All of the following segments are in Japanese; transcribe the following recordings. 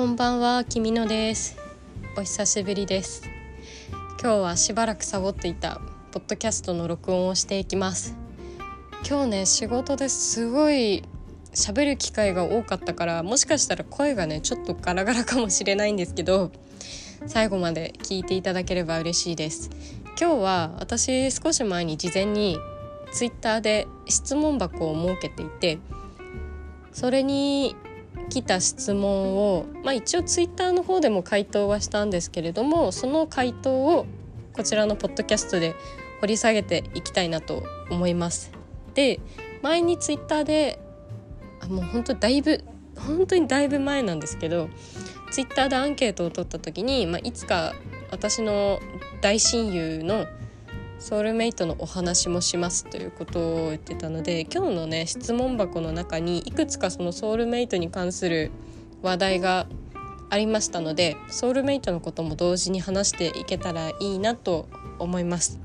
こんばんは、きみのです。お久しぶりです。今日はしばらくサボっていたポッドキャストの録音をしていきます。今日ね、仕事ですごい喋る機会が多かったから、もしかしたら声がね、ちょっとガラガラかもしれないんですけど、最後まで聞いていただければ嬉しいです。今日は私少し前に事前にツイッターで質問箱を設けていて、それに来た質問を、まあ、一応ツイッターの方でも回答はしたんですけれどもその回答をこちらのポッドキャストで掘り下げていきたいなと思います。で前にツイッターであもう本当だいぶ本当にだいぶ前なんですけどツイッターでアンケートを取った時に、まあ、いつか私の大親友のソウルメイトのお話もしますということを言ってたので今日のね質問箱の中にいくつかそのソウルメイトに関する話題がありましたのでソウルメイトのことも同時に話していけたらいいなと思います。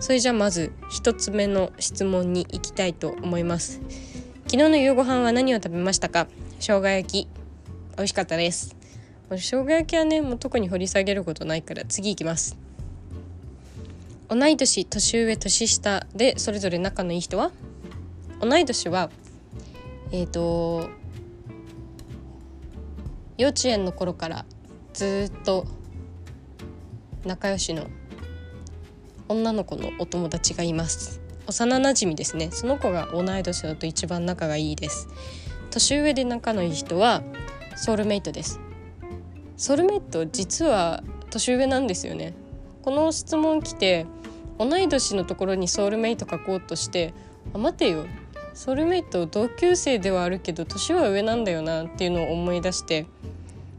それじゃあまず一つ目の質問に行きたいと思います。昨日の夕ご飯は何を食べましたか？生姜焼き。美味しかったです。生姜焼きはねもう特に掘り下げることないから次行きます。同い年年上年下でそれぞれ仲のいい人は？同い年はえっ、と幼稚園の頃からずっと仲良しの女の子のお友達がいます。幼なじみですね。その子が同い年だと一番仲がいいです。年上で仲のいい人はソウルメイトです。ソウルメイト実は年上なんですよね。この質問来て同い年のところにソウルメイト書こうとしてあ待てよ。ソウルメイト同級生ではあるけど年は上なんだよなっていうのを思い出して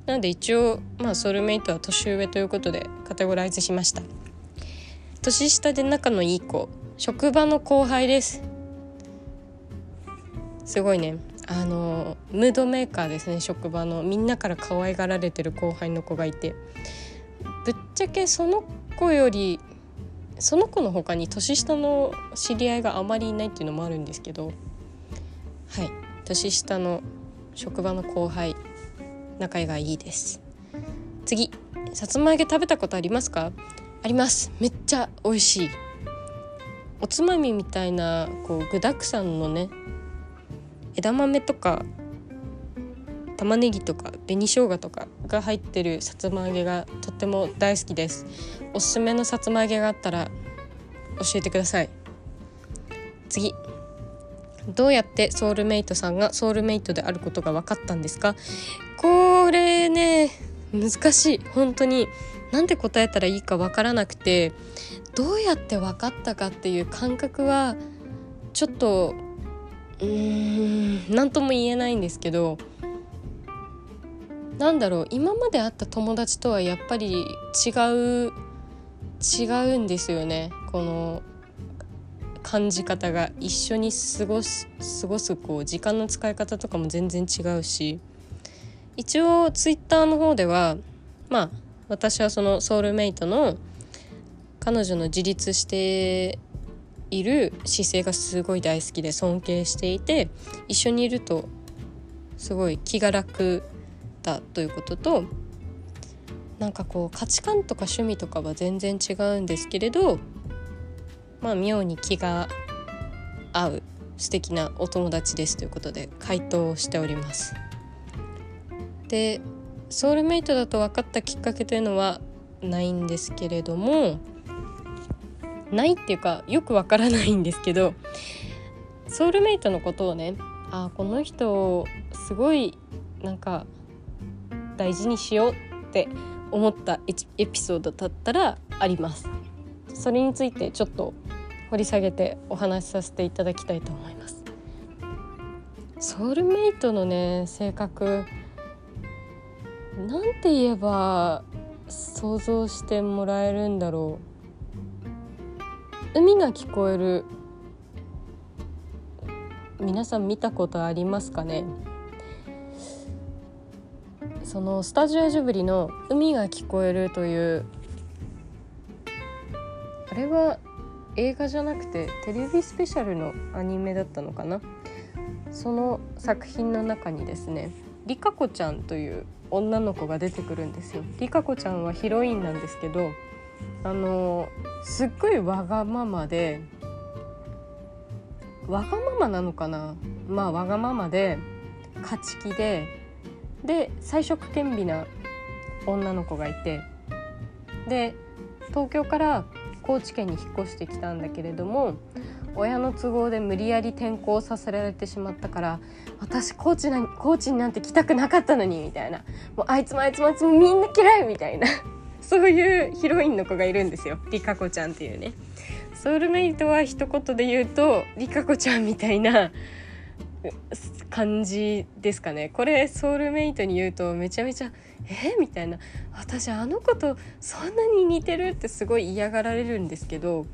なので一応まあソウルメイトは年上ということでカテゴライズしました。年下で仲のいい子職場の後輩です。すごいね。あのムードメーカーですね職場の。みんなから可愛がられてる後輩の子がいて。ぶっちゃけその子よりその子の他に年下の知り合いがあまりいないっていうのもあるんですけどはい年下の職場の後輩仲がいいです。次さつま揚げ食べたことありますか？あります。めっちゃ美味しい。おつまみみたいなこう具だくさんのね枝豆とか玉ねぎとか紅生姜とかが入ってるさつま揚げがとっても大好きです。おすすめのさつま揚げがあったら教えてください。次。どうやってソウルメイトさんがソウルメイトであることが分かったんですか？これね難しい。本当に。なんて答えたらいいか分からなくてどうやって分かったかっていう感覚はちょっとうーん何とも言えないんですけどなんだろう今まで会った友達とはやっぱり違う違うんですよね。この感じ方が。一緒に過ごす過ごすこう時間の使い方とかも全然違うし。一応ツイッターの方ではまあ私はそのソウルメイトの彼女の自立している姿勢がすごい大好きで尊敬していて一緒にいるとすごい気が楽だということとなんかこう価値観とか趣味とかは全然違うんですけれどまあ妙に気が合う素敵なお友達ですということで回答をしております。でソウルメイトだと分かったきっかけというのはないんですけれどもないっていうかよくわからないんですけどソウルメイトのことをねあこの人すごいなんか大事にしようって思ったエピソードだったらあります。それについてちょっと掘り下げてお話しさせていただきたいと思います。ソウルメイトのね性格なんて言えば想像してもらえるんだろう。海が聞こえる。皆さん見たことありますかね？そのスタジオジブリの「海が聞こえる」というあれは映画じゃなくてテレビスペシャルのアニメだったのかな？その作品の中にですねリカ子ちゃんという女の子が出てくるんですよ。リカ子ちゃんはヒロインなんですけどあのすっごいわがままでわがままなのかな？まあわがままで勝ち気でで才色兼備な女の子がいてで東京から高知県に引っ越してきたんだけれども親の都合で無理やり転校させられてしまったから私高知な高知になんて来たくなかったのにみたいな。もうあいつもあいつもあいつもみんな嫌いみたいな。そういうヒロインの子がいるんですよ。リカ子ちゃんっていうね。ソウルメイトは一言で言うとリカ子ちゃんみたいな感じですかね。これソウルメイトに言うとめちゃめちゃ「え？みたいな「私あの子とそんなに似てる?」ってすごい嫌がられるんですけど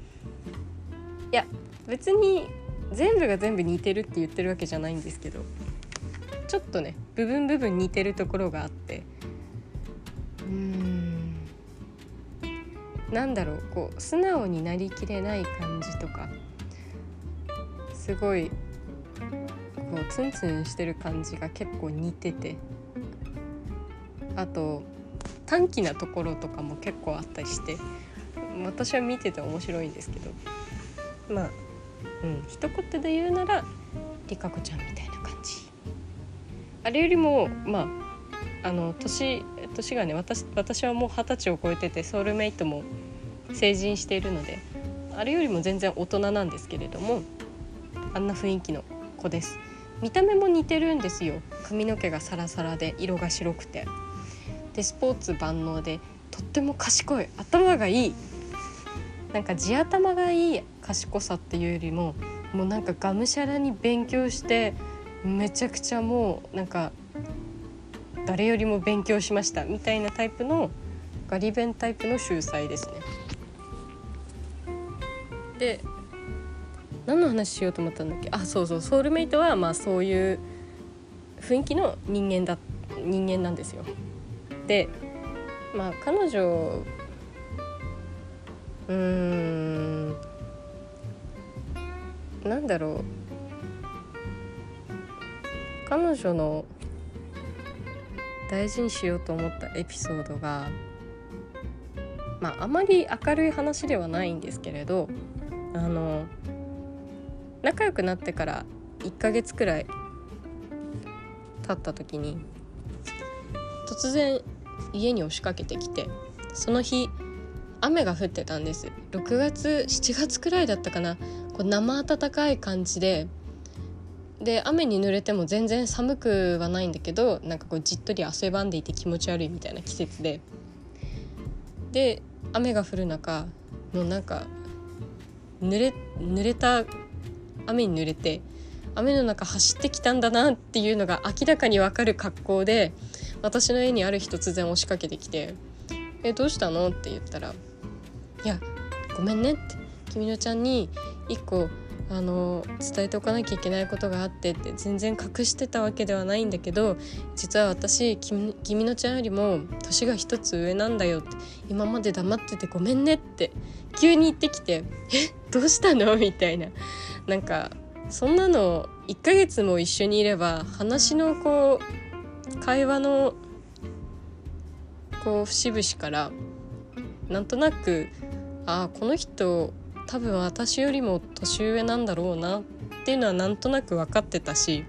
いや別に全部が全部似てるって言ってるわけじゃないんですけどちょっとね部分部分似てるところがあって。うん。なんだろうこう素直になりきれない感じとかすごいこうツンツンしてる感じが結構似てて。あと短気なところとかも結構あったりして。私は見てて面白いんですけど。まあうん一言で言うならりかこちゃんみたいな感じ。あれよりもまああの年年がね私私はもう二十歳を超えててソウルメイトも成人しているのであれよりも全然大人なんですけれどもあんな雰囲気の子です。見た目も似てるんですよ。髪の毛がサラサラで色が白くて。でスポーツ万能でとっても賢い。頭がいい。なんか地頭がいい賢さっていうよりももうなんかがむしゃらに勉強してめちゃくちゃもうなんか誰よりも勉強しました。みたいなタイプのガリ弁タイプの秀才ですね。で何の話しようと思ったんだっけ？あそうそう。ソウルメイトはまあそういう雰囲気の人間だ人間なんですよ。でまあ彼女うーんなんだろう。彼女の大事にしようと思ったエピソードがまああまり明るい話ではないんですけれどあの仲良くなってから1ヶ月くらい経った時に突然家に押しかけてきてその日雨が降ってたんです。6月7月くらいだったかな。こう生暖かい感じでで雨に濡れても全然寒くはないんだけどなんかこうじっとり汗ばんでいて気持ち悪いみたいな季節で。で雨が降る中もうなんか濡れ濡れた雨に濡れて雨の中走ってきたんだなっていうのが明らかに分かる格好で私の家にある日突然押しかけてきて「えどうしたの?」って言ったら「いやごめんね」って「君のちゃんに一個あの伝えておかなきゃいけないことがあって」って全然隠してたわけではないんだけど実は私君君のちゃんよりも年が一つ上なんだよって今まで黙っててごめんねって急に言ってきて「えどうしたの?」みたいななんかそんなの1ヶ月も一緒にいれば話のこう会話のこう節々からなんとなくああこの人多分私よりも年上なんだろうなっていうのはなんとなく分かってたし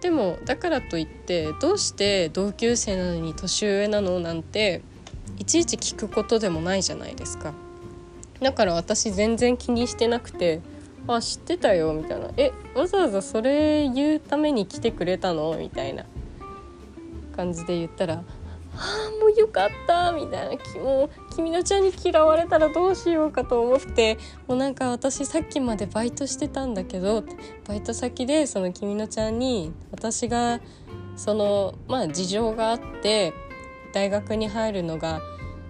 でもだからといってどうして同級生なのに年上なのなんていちいち聞くことでもないじゃないですかだから私全然気にしてなくて「あ知ってたよ」みたいな「えわざわざそれ言うために来てくれたの?」みたいな感じで言ったら「ああもうよかった」みたいな「もう君のちゃんに嫌われたらどうしようかと思ってもうなんか私さっきまでバイトしてたんだけどバイト先でその君のちゃんに私がそのまあ事情があって大学に入るのが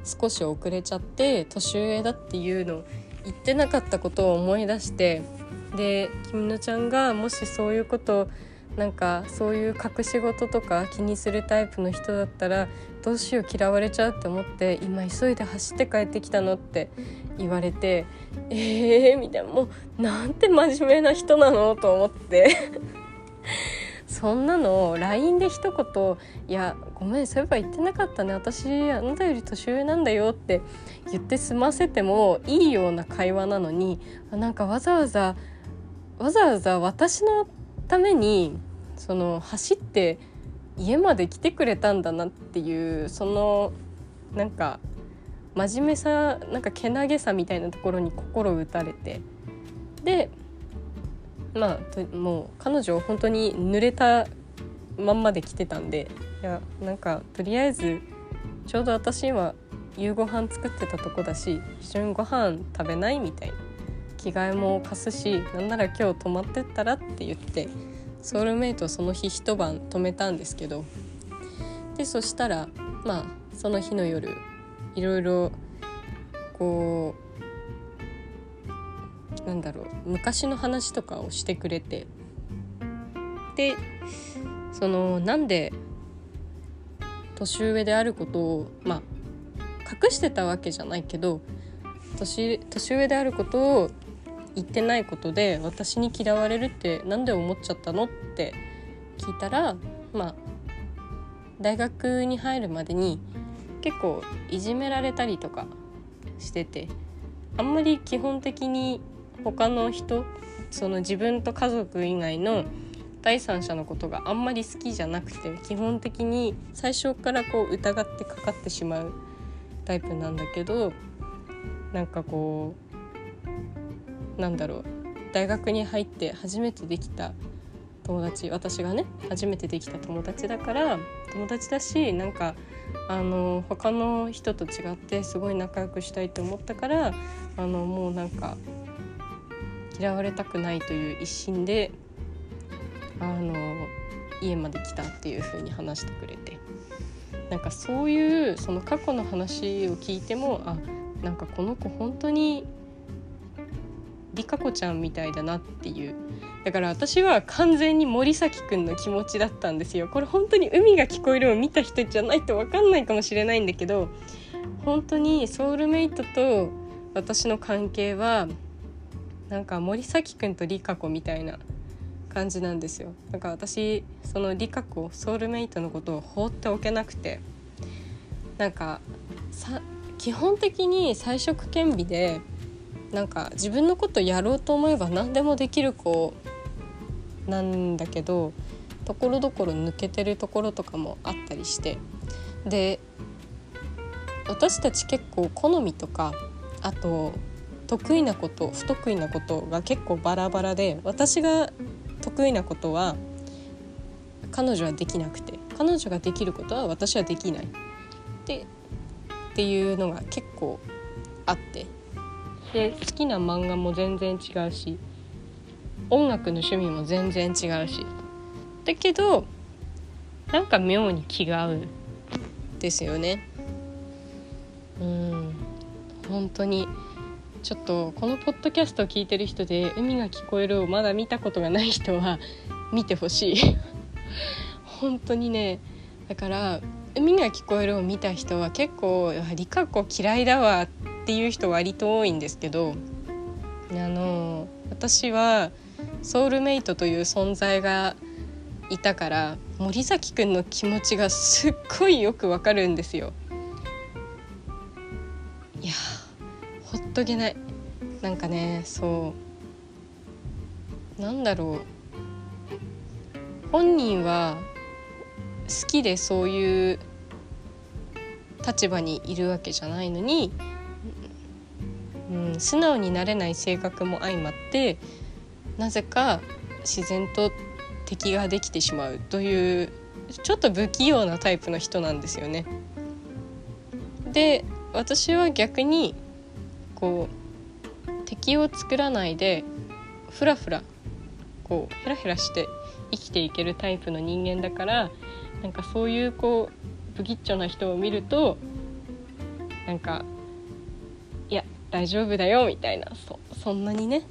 少し遅れちゃって年上だっていうのを言ってなかったことを思い出してで君のちゃんがもしそういうことなんかそういう隠し事とか気にするタイプの人だったらどうしよう嫌われちゃうって思って今急いで走って帰ってきたのって言われてえーみたいなもうなんて真面目な人なのと思って。そんなの LINE で一言「いやごめんそういえば言ってなかったね。私あなたより年上なんだよ」って言って済ませてもいいような会話なのになんかわざわざわざわざ私のためにその走って家まで来てくれたんだなっていうそのなんか真面目さなんかけなげさみたいなところに心打たれて。でまあもう彼女本当に濡れたまんまで来てたんでいやなんかとりあえずちょうど私今夕ご飯作ってたとこだし一緒にご飯食べないみたいな着替えも貸すしなんなら今日泊まってったらって言ってソウルメイトその日一晩泊めたんですけどでそしたらまあその日の夜いろいろこうなんだろう昔の話とかをしてくれてでそのなんで年上であることをまあ隠してたわけじゃないけど年年上であることを言ってないことで私に嫌われるって何で思っちゃったのって聞いたらまあ大学に入るまでに結構いじめられたりとかしててあんまり基本的に他の人その自分と家族以外の第三者のことがあんまり好きじゃなくて基本的に最初からこう疑ってかかってしまうタイプなんだけどなんかこうなんだろう。大学に入って初めてできた友達。私がね初めてできた友達だから友達だしなんかあの他の人と違ってすごい仲良くしたいと思ったからあのもうなんか嫌われたくないという一心であの家まで来たっていう風に話してくれて。なんかそういうその過去の話を聞いてもあなんかこの子本当にリカ子ちゃんみたいだなっていう。だから私は完全に森崎くんの気持ちだったんですよ。これ本当に海が聞こえるを見た人じゃないと分かんないかもしれないんだけど本当にソウルメイトと私の関係はなんか森崎くんとリカ子みたいな感じなんですよ。だから私そのリカ子ソウルメイトのことを放っておけなくてなんかさ基本的に才色兼備でなんか自分のことやろうと思えば何でもできる子なんだけどところどころ抜けてるところとかもあったりして。で私たち結構好みとかあと得意なこと不得意なことが結構バラバラで私が得意なことは彼女はできなくて彼女ができることは私はできない。でっていうのが結構あって。で好きな漫画も全然違うし音楽の趣味も全然違うし。だけどなんか妙に気が合うですよね。うん。本当に。ちょっとこのポッドキャストを聞いてる人で「海が聞こえる」をまだ見たことがない人は見てほしい。本当にね。だから「海が聞こえる」を見た人は結構「リカ子嫌いだわ」ってっていう人割と多いんですけどあの私はソウルメイトという存在がいたから森崎くんの気持ちがすっごいよくわかるんですよ。いやほっとけない。なんかねそう。なんだろう。本人は好きでそういう立場にいるわけじゃないのにうん、素直になれない性格も相まってなぜか自然と敵ができてしまうというちょっと不器用なタイプの人なんですよね。で私は逆にこう敵を作らないでふらふらこうヘラヘラして生きていけるタイプの人間だからなんかそういうこう不吉祥な人を見るとなんか大丈夫だよみたいな。そそんなにね。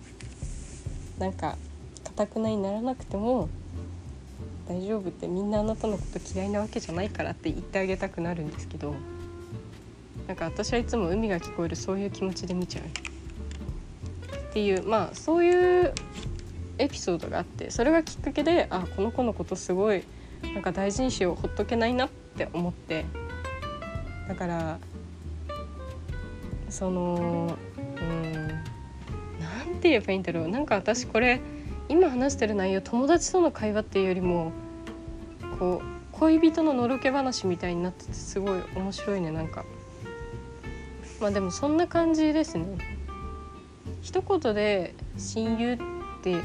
なんかかたくなにならなくても大丈夫ってみんなあなたのこと嫌いなわけじゃないからって言ってあげたくなるんですけどなんか私はいつも海が聞こえるそういう気持ちで見ちゃう。っていうまあそういうエピソードがあってそれがきっかけであこの子のことすごいなんか大事にしようほっとけないなって思って。だからそのうんなんて言えばいいんだろうなんか私これ今話してる内容友達との会話っていうよりもこう恋人ののろけ話みたいになっててすごい面白いね。なんかまあでもそんな感じですね。一言で親友って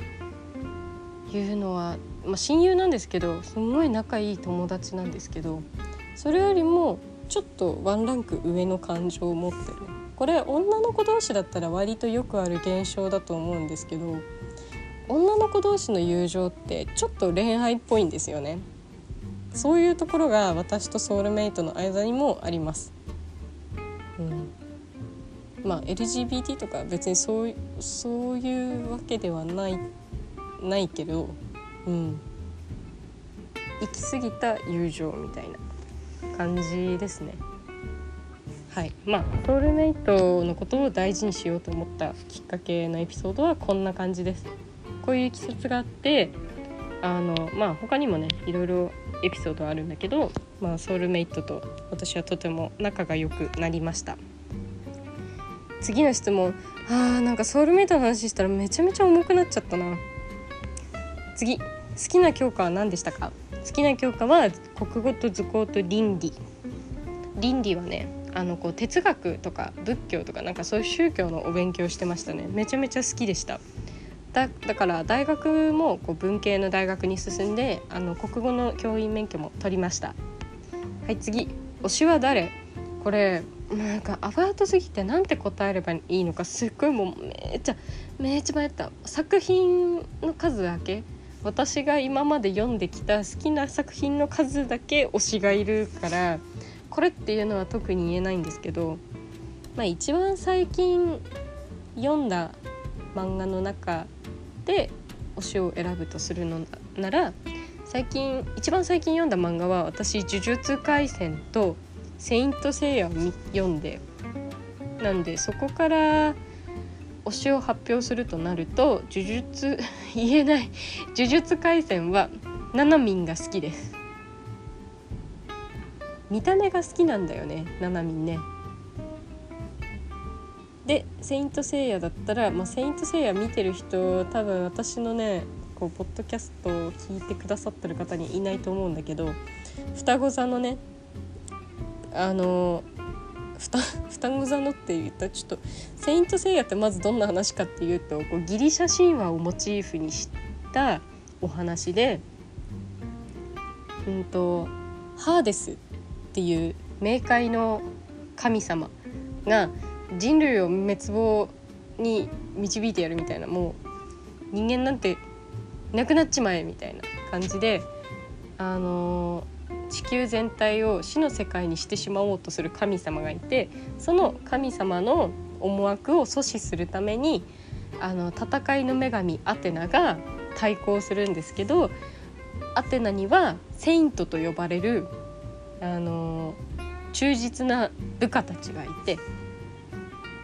いうのは、まあ、親友なんですけどすごい仲いい友達なんですけどそれよりもちょっとワンランク上の感情を持ってる。これ女の子同士だったら割とよくある現象だと思うんですけど女の子同士の友情ってちょっと恋愛っぽいんですよね。そういうところが私とソウルメイトの間にもあります、うん、まあ LGBT とか別にそうそういうわけではないないけどうん。行き過ぎた友情みたいな感じですね。はい。まあソウルメイトのことを大事にしようと思ったきっかけのエピソードはこんな感じです。こういういきさつがあってあのまあ他にもねいろいろエピソードあるんだけど、まあ、ソウルメイトと私はとても仲が良くなりました。次の質問。あーなんかソウルメイトの話したらめちゃめちゃ重くなっちゃったな。次。好きな教科は何でしたか？好きな教科は国語と図工と倫理。倫理はねあのこう哲学とか仏教とかなんかそういう宗教のお勉強してましたね。めちゃめちゃ好きでした。だだから大学もこう文系の大学に進んであの国語の教員免許も取りました。はい次。推しは誰？これなんかアバウトすぎてなんて答えればいいのかすっごいもうめっちゃめっちゃ迷った。作品の数だけ？私が今まで読んできた好きな作品の数だけ推しがいるからこれっていうのは特に言えないんですけど、まあ、一番最近読んだ漫画の中で推しを選ぶとするのなら最近一番最近読んだ漫画は私「呪術廻戦」と「セイント・セイヤ」を読んでなんでそこから推しを発表するとなると呪術 言えない。呪術廻戦はナナミンが好きです。見た目が好きなんだよねナナミンね。で「セイント・セイヤ」だったら「まあ、セイント・セイヤ」見てる人多分私のねこうポッドキャストを聞いてくださってる方にいないと思うんだけど双子座のねあの双双子座のって言った？らちょっと「セイント・セイヤ」ってまずどんな話かっていうとこうギリシャ神話をモチーフにしたお話で、うんと、ハーデス。っていう冥界の神様が人類を滅亡に導いてやるみたいなもう人間なんてなくなっちまえみたいな感じであのー地球全体を死の世界にしてしまおうとする神様がいてその神様の思惑を阻止するためにあの戦いの女神アテナが対抗するんですけどアテナにはセイントと呼ばれるあの忠実な部下たちがいて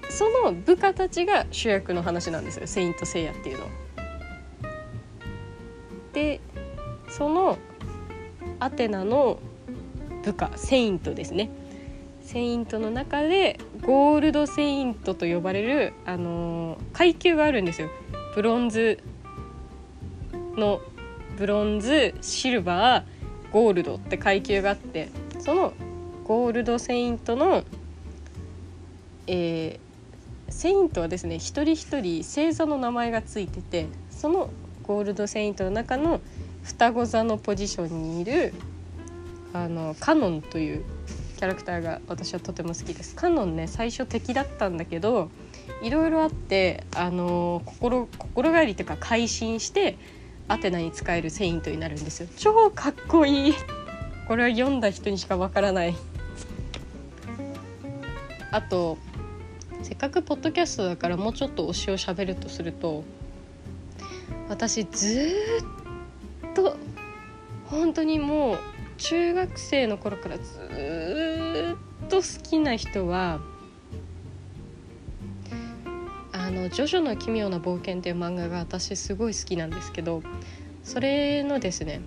その部下たちが主役の話なんですよ「セイント・セイヤ」っていうのは。でそのアテナの部下セイントですね。セイントの中でゴールドセイントと呼ばれる、あの、階級があるんですよ。ブロンズのブロンズシルバーゴールドって階級があって。そのゴールドセイントの、えー、セイントはですね一人一人星座の名前がついててそのゴールドセイントの中の双子座のポジションにいるあのカノンというキャラクターが私はとても好きです。カノンね最初敵だったんだけどいろいろあってあの心心変りというか改心してアテナに使えるセイントになるんですよ。超かっこいいこれは読んだ人にしかわからない。あとせっかくポッドキャストだからもうちょっと推しをしゃべるとすると私ずっと本当にもう中学生の頃からずっと好きな人はあの「ジョジョの奇妙な冒険」っていう漫画が私すごい好きなんですけどそれのですね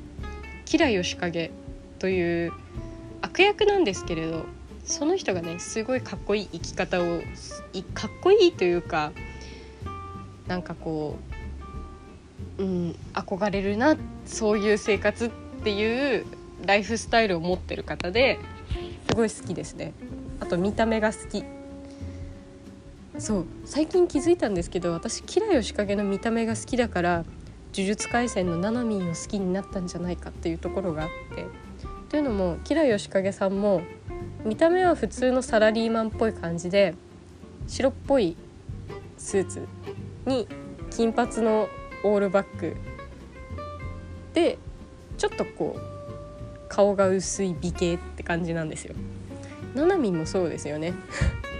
キラヨシカゲという悪役なんですけれどその人がねすごいかっこいい生き方をかっこいいというかなんかこう、うん、憧れるなそういう生活っていうライフスタイルを持ってる方ですごい好きですね。あと見た目が好きそう最近気づいたんですけど私キラヨシカゲの見た目が好きだから呪術廻戦のナナミンを好きになったんじゃないかっていうところがあってというのもキラヨシカゲさんも見た目は普通のサラリーマンっぽい感じで白っぽいスーツに金髪のオールバック。でちょっとこう顔が薄い美形って感じなんですよ。ななみもそうですよね。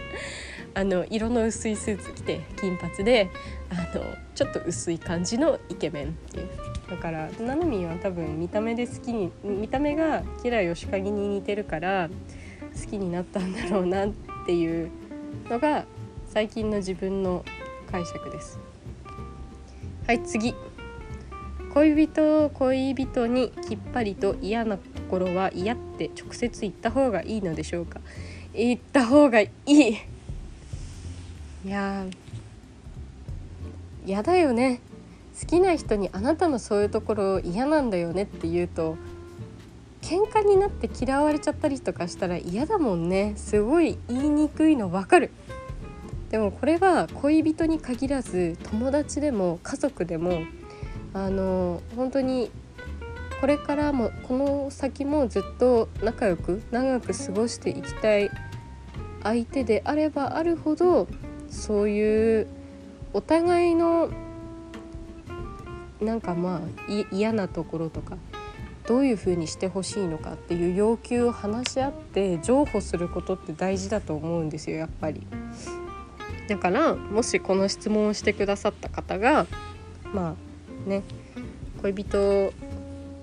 あの色の薄いスーツ着て金髪であのちょっと薄い感じのイケメンっていう。だからななみんは多分見た目で好きに見た目がキラヨシカギに似てるから好きになったんだろうなっていうのが最近の自分の解釈です。はい次。恋人を恋人にきっぱりと嫌なところは嫌って直接言った方がいいのでしょうか？言った方がいい。いや嫌だよね。好きな人にあなたのそういうところ嫌なんだよねって言うと喧嘩になって嫌われちゃったりとかしたら嫌だもんね。すごい言いにくいの分かる。でもこれは恋人に限らず友達でも家族でもあの本当にこれからもこの先もずっと仲良く長く過ごしていきたい相手であればあるほどそういうお互いのなんかまあ嫌なところとかどういうふうにしてほしいのかっていう要求を話し合って譲歩することって大事だと思うんですよやっぱり。だからもしこの質問をしてくださった方がまあね恋人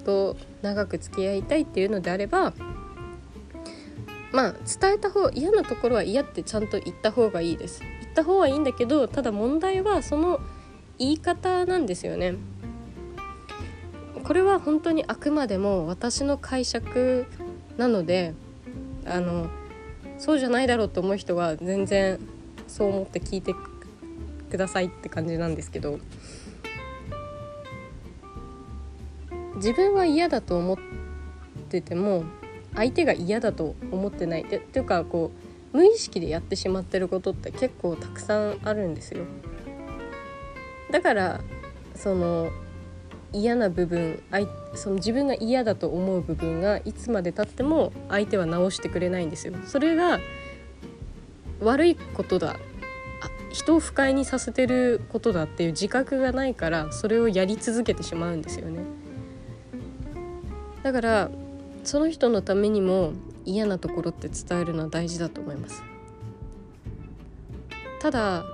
と長く付き合いたいっていうのであればまあ伝えた方嫌なところは嫌ってちゃんと言った方がいいです言った方はいいんだけどただ問題はその言い方なんですよねこれは本当にあくまでも私の解釈なのであのそうじゃないだろうと思う人は全然そう思って聞いてくださいって感じなんですけど自分は嫌だと思ってても相手が嫌だと思ってないっていうかこう無意識でやってしまってることって結構たくさんあるんですよ。だからその嫌な部分その自分が嫌だと思う部分がいつまでたっても相手は直してくれないんですよ。それが悪いことだ。人を不快にさせてることだっていう自覚がないからそれをやり続けてしまうんですよね。だからその人のためにも嫌なところって伝えるのは大事だと思います。ただ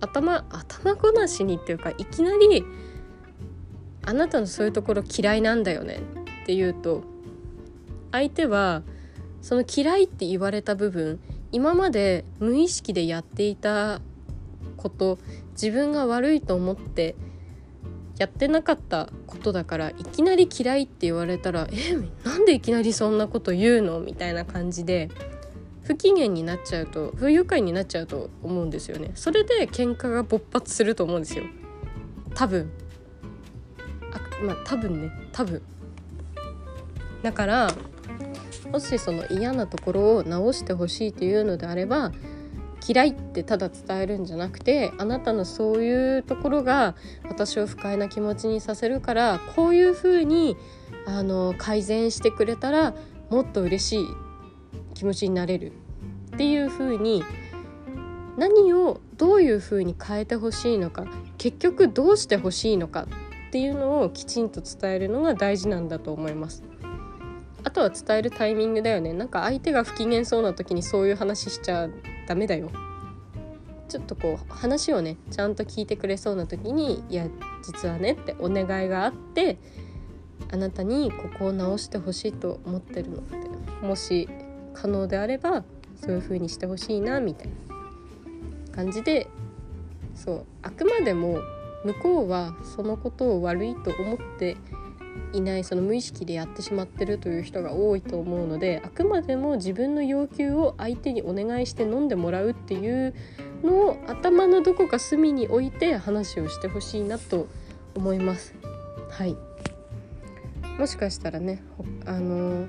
頭頭ごなしにっていうかいきなり「あなたのそういうところ嫌いなんだよね」って言うと相手はその嫌いって言われた部分今まで無意識でやっていたこと自分が悪いと思ってやってなかったことだからいきなり嫌いって言われたら「えなんでいきなりそんなこと言うの?」みたいな感じで不機嫌になっちゃうと不愉快になっちゃうと思うんですよね。それで喧嘩が勃発すると思うんですよ。多分。まあ多分ね多分。だからもしその嫌なところを直してほしいというのであれば嫌いってただ伝えるんじゃなくてあなたのそういうところが私を不快な気持ちにさせるからこういうふうにあの改善してくれたらもっと嬉しい気持ちになれる。っていうふうに何をどういうふうに変えてほしいのか結局どうしてほしいのか。っていうのをきちんと伝えるのが大事なんだと思います。あとは伝えるタイミングだよね。なんか相手が不機嫌そうな時にそういう話しちゃダメだよ。ちょっとこう話をねちゃんと聞いてくれそうな時に「いや実はね」ってお願いがあってあなたにここを直してほしいと思ってるのって。もし可能であればそういう風にしてほしいなみたいな感じでそうあくまでも向こうはそのことを悪いと思っていないその無意識でやってしまってるという人が多いと思うのであくまでも自分の要求を相手にお願いして飲んでもらうっていうのを頭のどこか隅に置いて話をしてほしいなと思います。はいもしかしたらねあの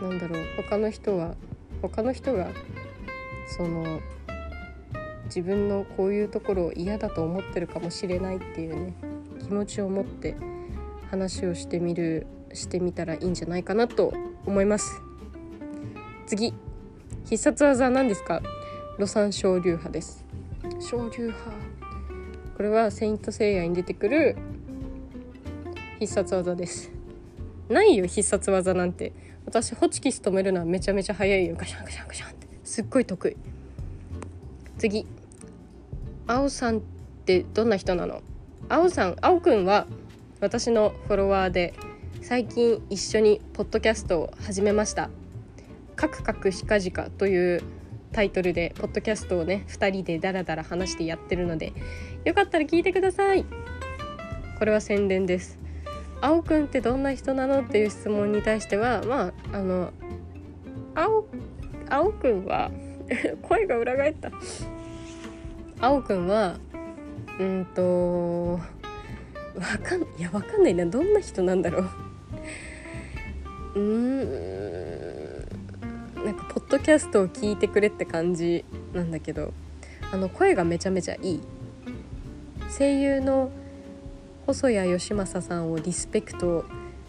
なんだろう他の人は他の人がその自分のこういうところを嫌だと思ってるかもしれないっていうね気持ちを持って話をしてみるしてみたらいいんじゃないかなと思います。次。必殺技は何ですか？ロサン昇竜派です。昇竜派。これはセイントセイヤに出てくる必殺技です。ないよ必殺技なんて。私ホチキス止めるのはめちゃめちゃ早いよ。ガシャンガシャンガシャンって。すっごい得意。次青さんってどんな人なの？青さん青くんは私のフォロワーで最近一緒にポッドキャストを始めました「カクカクヒカジカ」というタイトルでポッドキャストをね2人でダラダラ話してやってるのでよかったら聞いてください。これは宣伝です。青くんってどんな人なのっていう質問に対してはまああの青青くんは 声が裏返った。青くんはうんとわかんいやわかんないな。どんな人なんだろう。うん。なんかポッドキャストを聞いてくれって感じなんだけど。あの声がめちゃめちゃいい。声優の細谷義正さんをリスペクト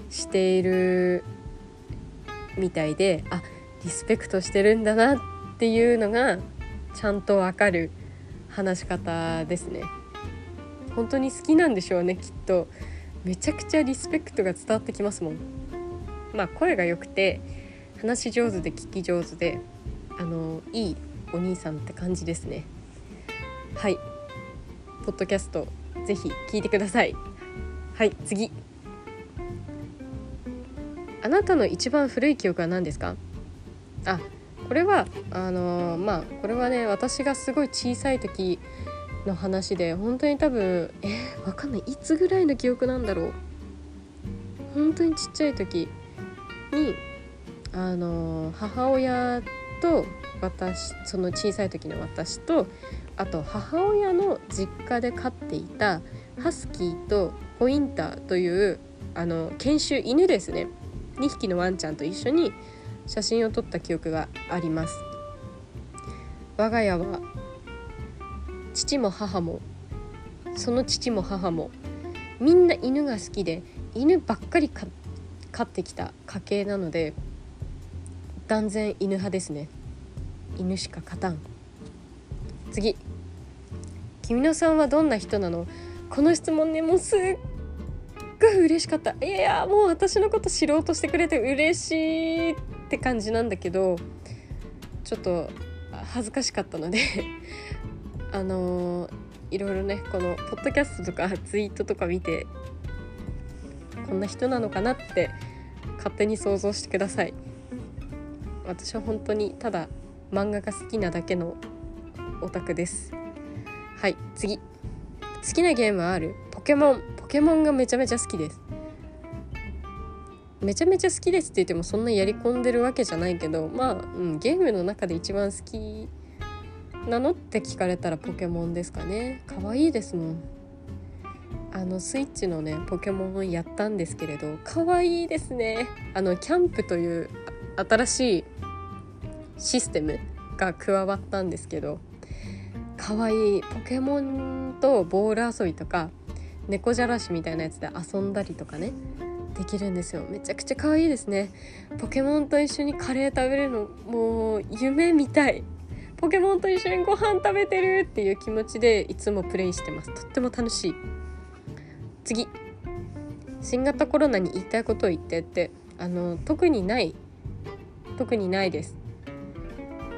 しているみたいであリスペクトしてるんだなっていうのがちゃんとわかる。話し方ですね。本当に好きなんでしょうねきっと。めちゃくちゃリスペクトが伝わってきますもん。まあ声が良くて話し上手で聞き上手であのいいお兄さんって感じですね。はい。ポッドキャストぜひ聞いてください。はい次。あなたの一番古い記憶は何ですか？あこれはあの、まあこれはね私がすごい小さい時の話で本当に多分えー、わかんない。いつぐらいの記憶なんだろう。本当にちっちゃい時にあの母親と私その小さい時の私とあと母親の実家で飼っていたハスキーとポインターというあの研修犬ですね。2匹のワンちゃんと一緒に写真を撮った記憶があります。我が家は父も母もその父も母もみんな犬が好きで犬ばっかり飼ってきた家系なので断然犬派ですね。犬しか勝たん。次。君のさんはどんな人なの？この質問ねもうすっごい嬉しかった。いやもう私のこと知ろうとしてくれて嬉しい。っって感じなんだけどちょっと恥ずかしかったので あのー、いろいろねこのポッドキャストとかツイートとか見てこんな人なのかなって勝手に想像してください。私は本当にただ漫画が好きなだけのオタクです。はい次。好きなゲームはある？ポケモン。ポケモンがめちゃめちゃ好きです。めちゃめちゃ好きですって言ってもそんなやり込んでるわけじゃないけどまあ、うん、ゲームの中で一番好きなのって聞かれたらポケモンですかね。可愛いですもん。あのスイッチのねポケモンをやったんですけれど可愛いですね。あのキャンプという新しいシステムが加わったんですけど可愛いポケモンとボール遊びとか猫じゃらしみたいなやつで遊んだりとかね。できるんですよ。めちゃくちゃ可愛いですね。ポケモンと一緒にカレー食べるのもう夢みたい。ポケモンと一緒にご飯食べてるっていう気持ちでいつもプレイしてます。とっても楽しい。次。新型コロナに言いたいことを言ってってあの特にない。特にないです。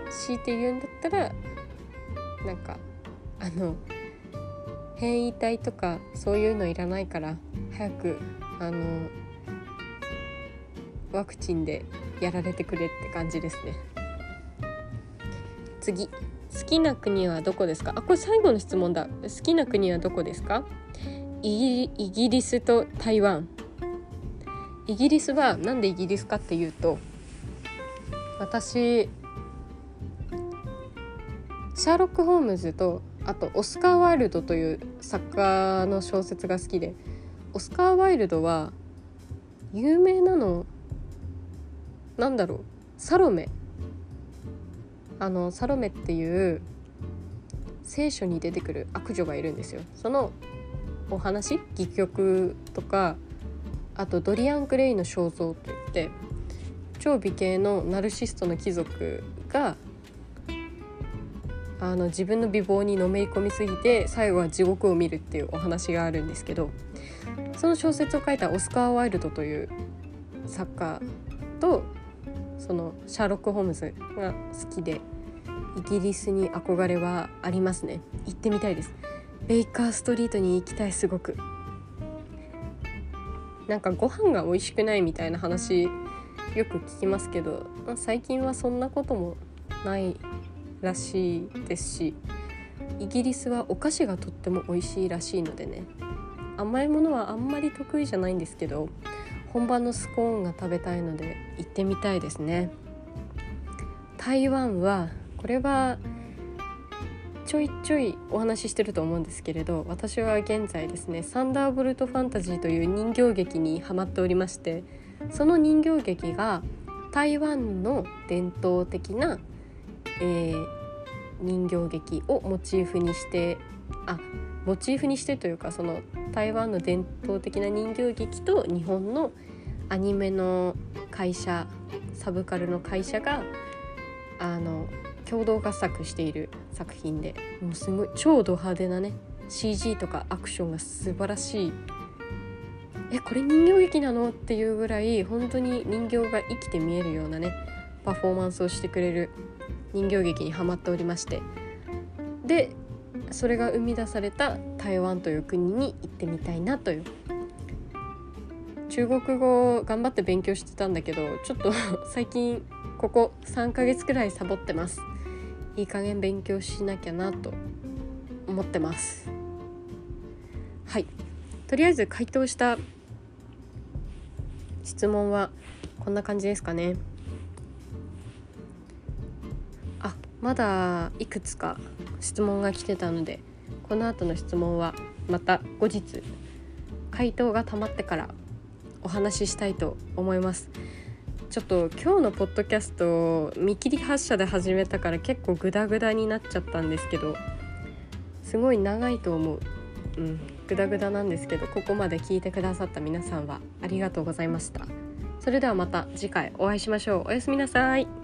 強いて言うんだったらなんかあの変異体とかそういうのいらないから早くあのワクチンでやられてくれって感じですね。次。好きな国はどこですか？あこれ最後の質問だ。好きな国はどこですか？イギリスと台湾。イギリスは何でイギリスかっていうと私シャーロック・ホームズとあとオスカー・ワイルドという作家の小説が好きでオスカー・ワイルドは有名なのなんだろう。サロメ。あのサロメっていう聖書に出てくる悪女がいるんですよ。そのお話？戯曲とかあとドリアン・グレイの肖像といって超美形のナルシストの貴族があの自分の美貌にのめり込みすぎて最後は地獄を見るっていうお話があるんですけどその小説を書いたオスカー・ワイルドという作家とそのシャーロック・ホームズが好きでイギリスに憧れはありますね。行ってみたいです。ベイカーストリートに行きたいすごく。なんかご飯が美味しくないみたいな話よく聞きますけどまあ最近はそんなこともないらしいですしイギリスはお菓子がとっても美味しいらしいのでね。甘いものはあんまり得意じゃないんですけど本場のスコーンが食べたいので行ってみたいですね。台湾はこれはちょいちょいお話ししてると思うんですけれど私は現在ですねサンダーボルトファンタジーという人形劇にハマっておりましてその人形劇が台湾の伝統的な、えー、人形劇をモチーフにしてあモチーフにしてというかその台湾の伝統的な人形劇と日本のアニメの会社サブカルの会社があの共同合作している作品でもうすごい超ド派手なね CG とかアクションが素晴らしい。えこれ人形劇なの？っていうぐらい本当に人形が生きて見えるようなねパフォーマンスをしてくれる人形劇にはまっておりまして。でそれが生み出された台湾という国に行ってみたいなという。中国語頑張って勉強してたんだけどちょっと 最近ここ3ヶ月くらいサボってます。いい加減勉強しなきゃなと思ってます。はい。とりあえず回答した質問はこんな感じですかね。あまだいくつか質問が来てたのでこの後の質問はまた後日回答がたまってからお話ししたいと思います。ちょっと今日のポッドキャスト見切り発車で始めたから結構グダグダになっちゃったんですけどすごい長いと思う。うんグダグダなんですけどここまで聞いてくださった皆さんはありがとうございました。それではまた次回お会いしましょう。おやすみなさい。